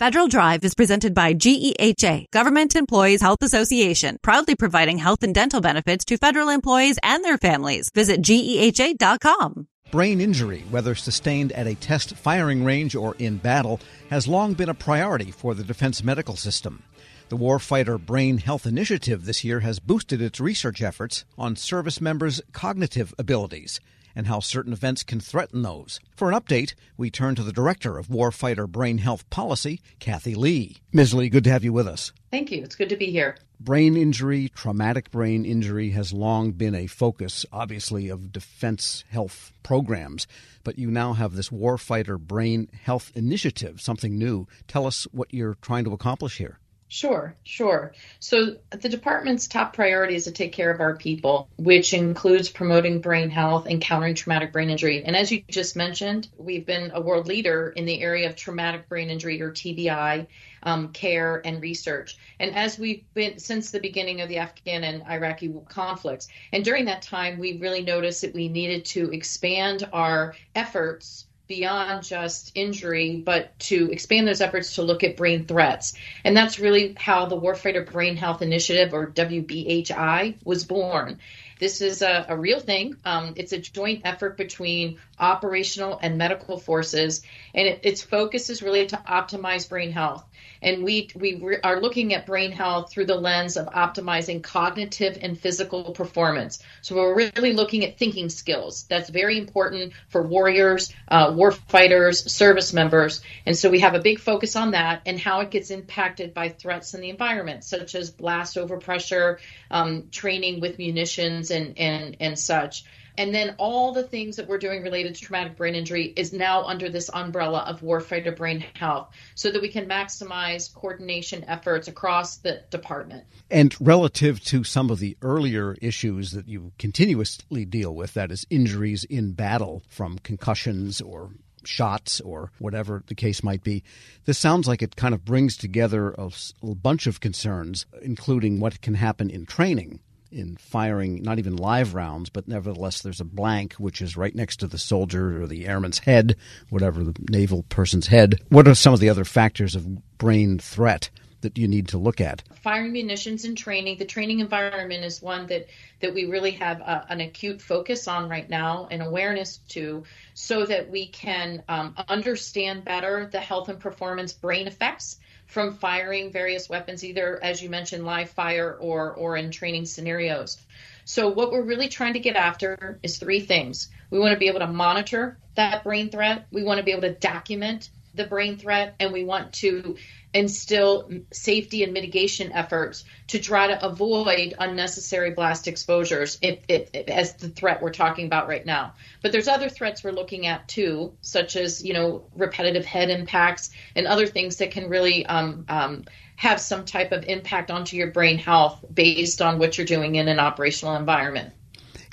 Federal Drive is presented by GEHA, Government Employees Health Association, proudly providing health and dental benefits to federal employees and their families. Visit GEHA.com. Brain injury, whether sustained at a test firing range or in battle, has long been a priority for the defense medical system. The Warfighter Brain Health Initiative this year has boosted its research efforts on service members' cognitive abilities and how certain events can threaten those. For an update, we turn to the Director of Warfighter Brain Health Policy, Kathy Lee. Ms. Lee, good to have you with us. Thank you. It's good to be here. Brain injury, traumatic brain injury, has long been a focus, obviously, of defense health programs. But you now have this Warfighter Brain Health Initiative, something new. Tell us what you're trying to accomplish here. Sure, sure. So the department's top priority is to take care of our people, which includes promoting brain health and countering traumatic brain injury. And as you just mentioned, we've been a world leader in the area of traumatic brain injury or TBI um, care and research. And as we've been since the beginning of the Afghan and Iraqi conflicts, and during that time, we really noticed that we needed to expand our efforts beyond just injury, but to expand those efforts to look at brain threats. And that's really how the Warfighter Brain Health Initiative, or WBHI, was born. This is a, a real thing. Um, it's a joint effort between operational and medical forces, and it, its focus is really to optimize brain health and we we are looking at brain health through the lens of optimizing cognitive and physical performance. So we're really looking at thinking skills. That's very important for warriors, uh, war fighters, service members, and so we have a big focus on that and how it gets impacted by threats in the environment, such as blast overpressure, um, training with munitions, and and and such. And then all the things that we're doing related to traumatic brain injury is now under this umbrella of warfighter brain health so that we can maximize coordination efforts across the department. And relative to some of the earlier issues that you continuously deal with, that is injuries in battle from concussions or shots or whatever the case might be. This sounds like it kind of brings together a, bunch of concerns, including what can happen in training in firing not even live rounds, but nevertheless there's a blank which is right next to the soldier or the airman's head, whatever the naval person's head. What are some of the other factors of brain threat? that you need to look at? Firing munitions and training. The training environment is one that that we really have a, an acute focus on right now and awareness to, so that we can um, understand better the health and performance brain effects from firing various weapons, either as you mentioned, live fire or or in training scenarios. So what we're really trying to get after is three things. We want to be able to monitor that brain threat. We want to be able to document the brain threat, and we want to instill safety and mitigation efforts to try to avoid unnecessary blast exposures if, if, if, as the threat we're talking about right now. But there's other threats we're looking at too, such as you know repetitive head impacts and other things that can really um, um, have some type of impact onto your brain health based on what you're doing in an operational environment.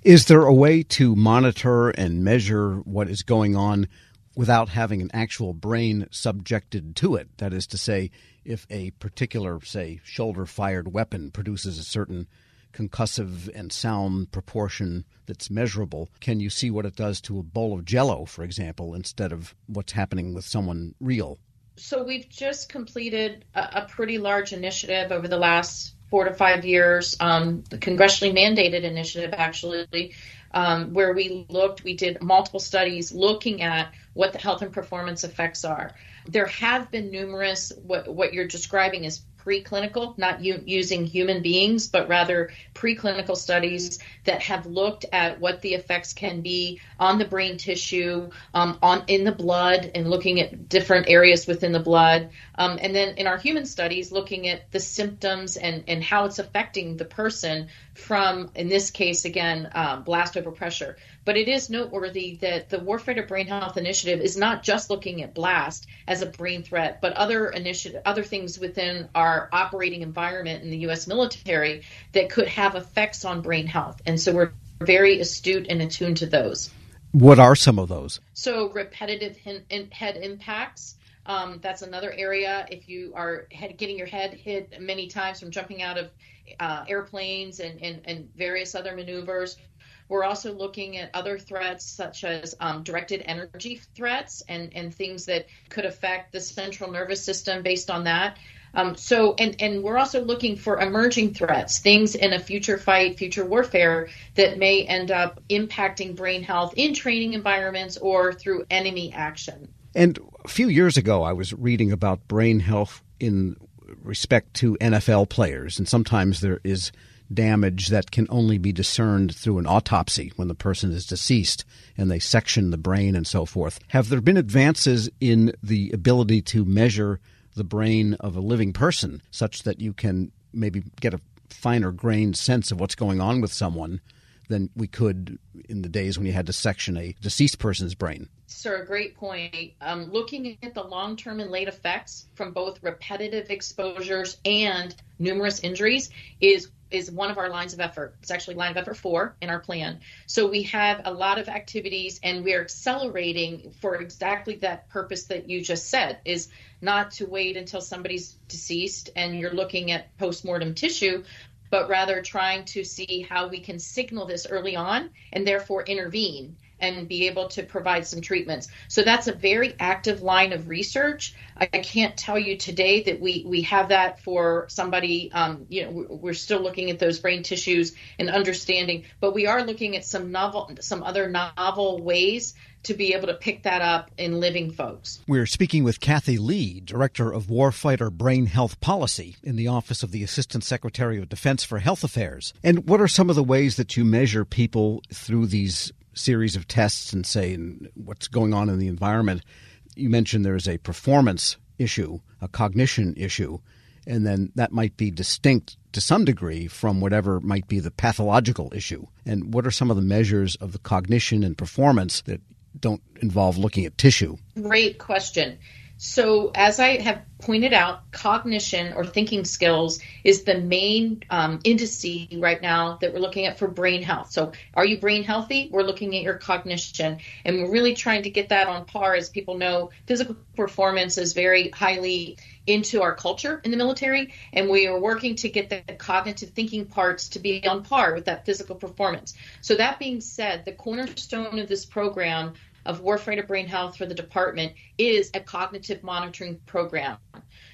Is there a way to monitor and measure what is going on without having an actual brain subjected to it. That is to say, if a particular, say, shoulder fired weapon produces a certain concussive and sound proportion that's measurable, can you see what it does to a bowl of jello, for example, instead of what's happening with someone real? So we've just completed a, a pretty large initiative over the last four to five years, um, the congressionally mandated initiative actually, um, where we looked, we did multiple studies looking at what the health and performance effects are. There have been numerous, what, what you're describing is preclinical, not u- using human beings, but rather preclinical studies that have looked at what the effects can be on the brain tissue, um, on in the blood, and looking at different areas within the blood. Um, and then in our human studies, looking at the symptoms and, and how it's affecting the person from, in this case, again, um, blast overpressure. But it is noteworthy that the Warfighter Brain Health Initiative is not just looking at blast as a brain threat, but other initiative, other things within our operating environment in the U.S. military that could have effects on brain health. And so we're very astute and attuned to those. What are some of those? So repetitive head impacts. Um, that's another area. If you are head, getting your head hit many times from jumping out of uh, airplanes and, and, and various other maneuvers, We're also looking at other threats such as um, directed energy threats and, and things that could affect the central nervous system based on that. Um, so, and, and we're also looking for emerging threats, things in a future fight, future warfare that may end up impacting brain health in training environments or through enemy action. And a few years ago, I was reading about brain health in respect to NFL players, and sometimes there is damage that can only be discerned through an autopsy when the person is deceased and they section the brain and so forth. Have there been advances in the ability to measure the brain of a living person such that you can maybe get a finer grained sense of what's going on with someone than we could in the days when you had to section a deceased person's brain. Sir, great point. Um, looking at the long term and late effects from both repetitive exposures and numerous injuries is is one of our lines of effort. It's actually line of effort four in our plan. So we have a lot of activities and we're accelerating for exactly that purpose that you just said is not to wait until somebody's deceased and you're looking at postmortem tissue, but rather trying to see how we can signal this early on and therefore intervene and be able to provide some treatments. So that's a very active line of research. I, I can't tell you today that we we have that for somebody. Um, you know, we're still looking at those brain tissues and understanding, but we are looking at some novel, some other novel ways to be able to pick that up in living folks. We're speaking with Kathy Lee, Director of Warfighter Brain Health Policy in the Office of the Assistant Secretary of Defense for Health Affairs. And what are some of the ways that you measure people through these series of tests and say what's going on in the environment, you mentioned there's a performance issue, a cognition issue, and then that might be distinct to some degree from whatever might be the pathological issue. And what are some of the measures of the cognition and performance that don't involve looking at tissue? Great question. So, as I have pointed out, cognition or thinking skills is the main um, indice right now that we're looking at for brain health. So, are you brain healthy? We're looking at your cognition, and we're really trying to get that on par. As people know, physical performance is very highly into our culture in the military, and we are working to get the cognitive thinking parts to be on par with that physical performance. So, that being said, the cornerstone of this program of Warfighter Brain Health for the department is a cognitive monitoring program.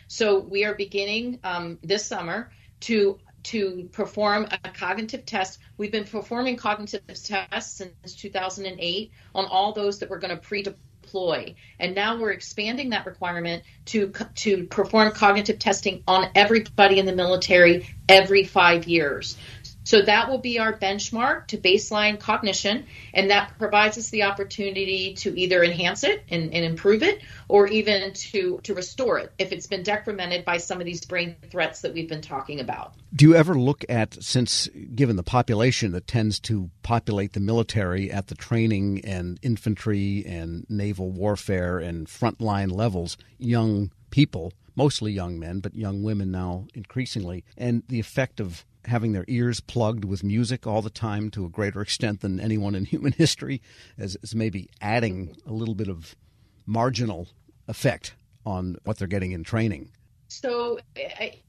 So we are beginning um, this summer to to perform a cognitive test. We've been performing cognitive tests since 2008 on all those that we're going to pre-deploy, and now we're expanding that requirement to to perform cognitive testing on everybody in the military every five years. So that will be our benchmark to baseline cognition, and that provides us the opportunity to either enhance it and, and, improve it, or even to to restore it if it's been decremented by some of these brain threats that we've been talking about. Do you ever look at, since given the population that tends to populate the military at the training and infantry and naval warfare and frontline levels, young people, mostly young men, but young women now increasingly, and the effect of having their ears plugged with music all the time to a greater extent than anyone in human history as, as maybe adding a little bit of marginal effect on what they're getting in training. So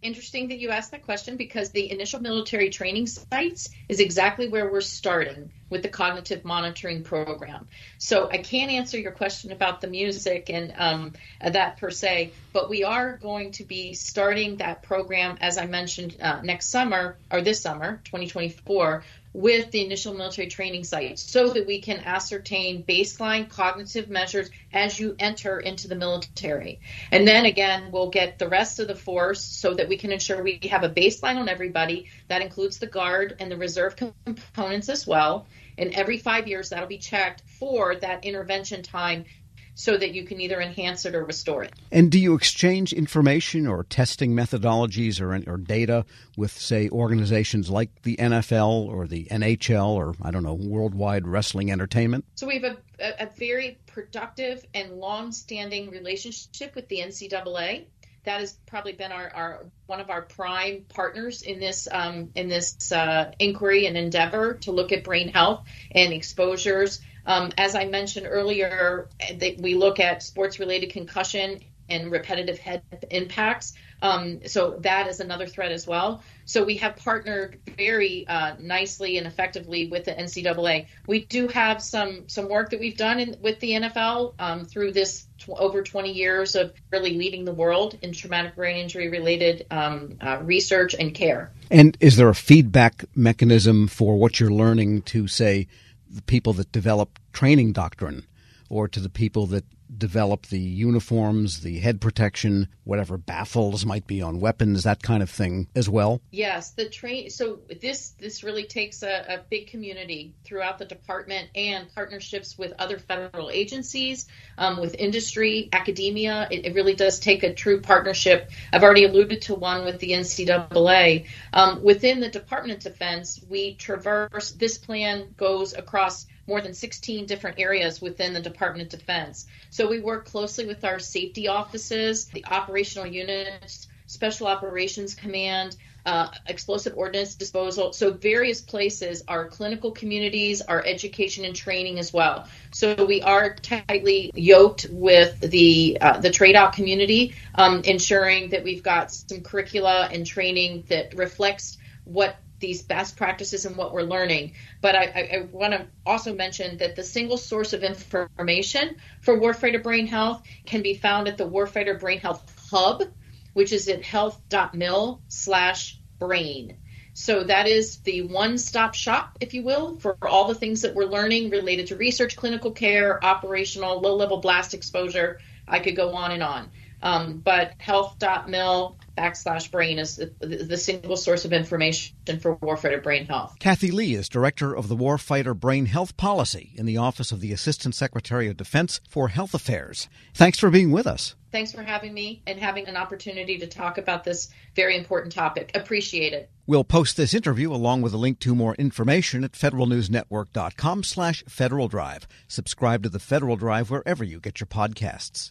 interesting that you asked that question because the initial military training sites is exactly where we're starting with the cognitive monitoring program. So I can't answer your question about the music and um, that per se, but we are going to be starting that program, as I mentioned, uh, next summer or this summer, 2024, with the initial military training sites so that we can ascertain baseline cognitive measures as you enter into the military. And then again, we'll get the rest of the force so that we can ensure we have a baseline on everybody. That includes the guard and the reserve components as well. And every five years, that'll be checked for that intervention time so that you can either enhance it or restore it. And do you exchange information or testing methodologies or, or data with, say, organizations like the NFL or the NHL or, I don't know, Worldwide Wrestling Entertainment? So we have a, a, a very productive and long standing relationship with the NCAA that has probably been our, our, one of our prime partners in this um, in this uh, inquiry and endeavor to look at brain health and exposures. Um, as I mentioned earlier, we look at sports related concussion and repetitive head impacts. Um, so that is another threat as well. So we have partnered very uh, nicely and effectively with the NCAA. We do have some some work that we've done in, with the NFL um, through this over 20 years of really leading the world in traumatic brain injury related um, uh, research and care. And is there a feedback mechanism for what you're learning to say the people that develop training doctrine? or to the people that develop the uniforms, the head protection, whatever baffles might be on weapons, that kind of thing as well? Yes, the train. So this this really takes a, a big community throughout the department and partnerships with other federal agencies, um, with industry, academia. It, it, really does take a true partnership. I've already alluded to one with the NCAA. Um, within the Department of Defense, we traverse. This plan goes across more than 16 different areas within the Department of Defense. So we work closely with our safety offices, the operational units, Special Operations Command, uh, explosive ordnance disposal. So various places, our clinical communities, our education and training as well. So we are tightly yoked with the uh, the TRADOC community, um, ensuring that we've got some curricula and training that reflects what these best practices and what we're learning. But I, I, I want to also mention that the single source of information for Warfighter Brain Health can be found at the Warfighter Brain Health Hub, which is at health.mil slash brain. So that is the one-stop shop, if you will, for all the things that we're learning related to research, clinical care, operational, low-level blast exposure. I could go on and on. Um, but health.mil backslash brain is the, the, single source of information for warfighter brain health. Kathy Lee is director of the Warfighter Brain Health Policy in the Office of the Assistant Secretary of Defense for Health Affairs. Thanks for being with us. Thanks for having me and having an opportunity to talk about this very important topic. Appreciate it. We'll post this interview along with a link to more information at federalnewsnetwork.com slash Federal Drive. Subscribe to the Federal Drive wherever you get your podcasts.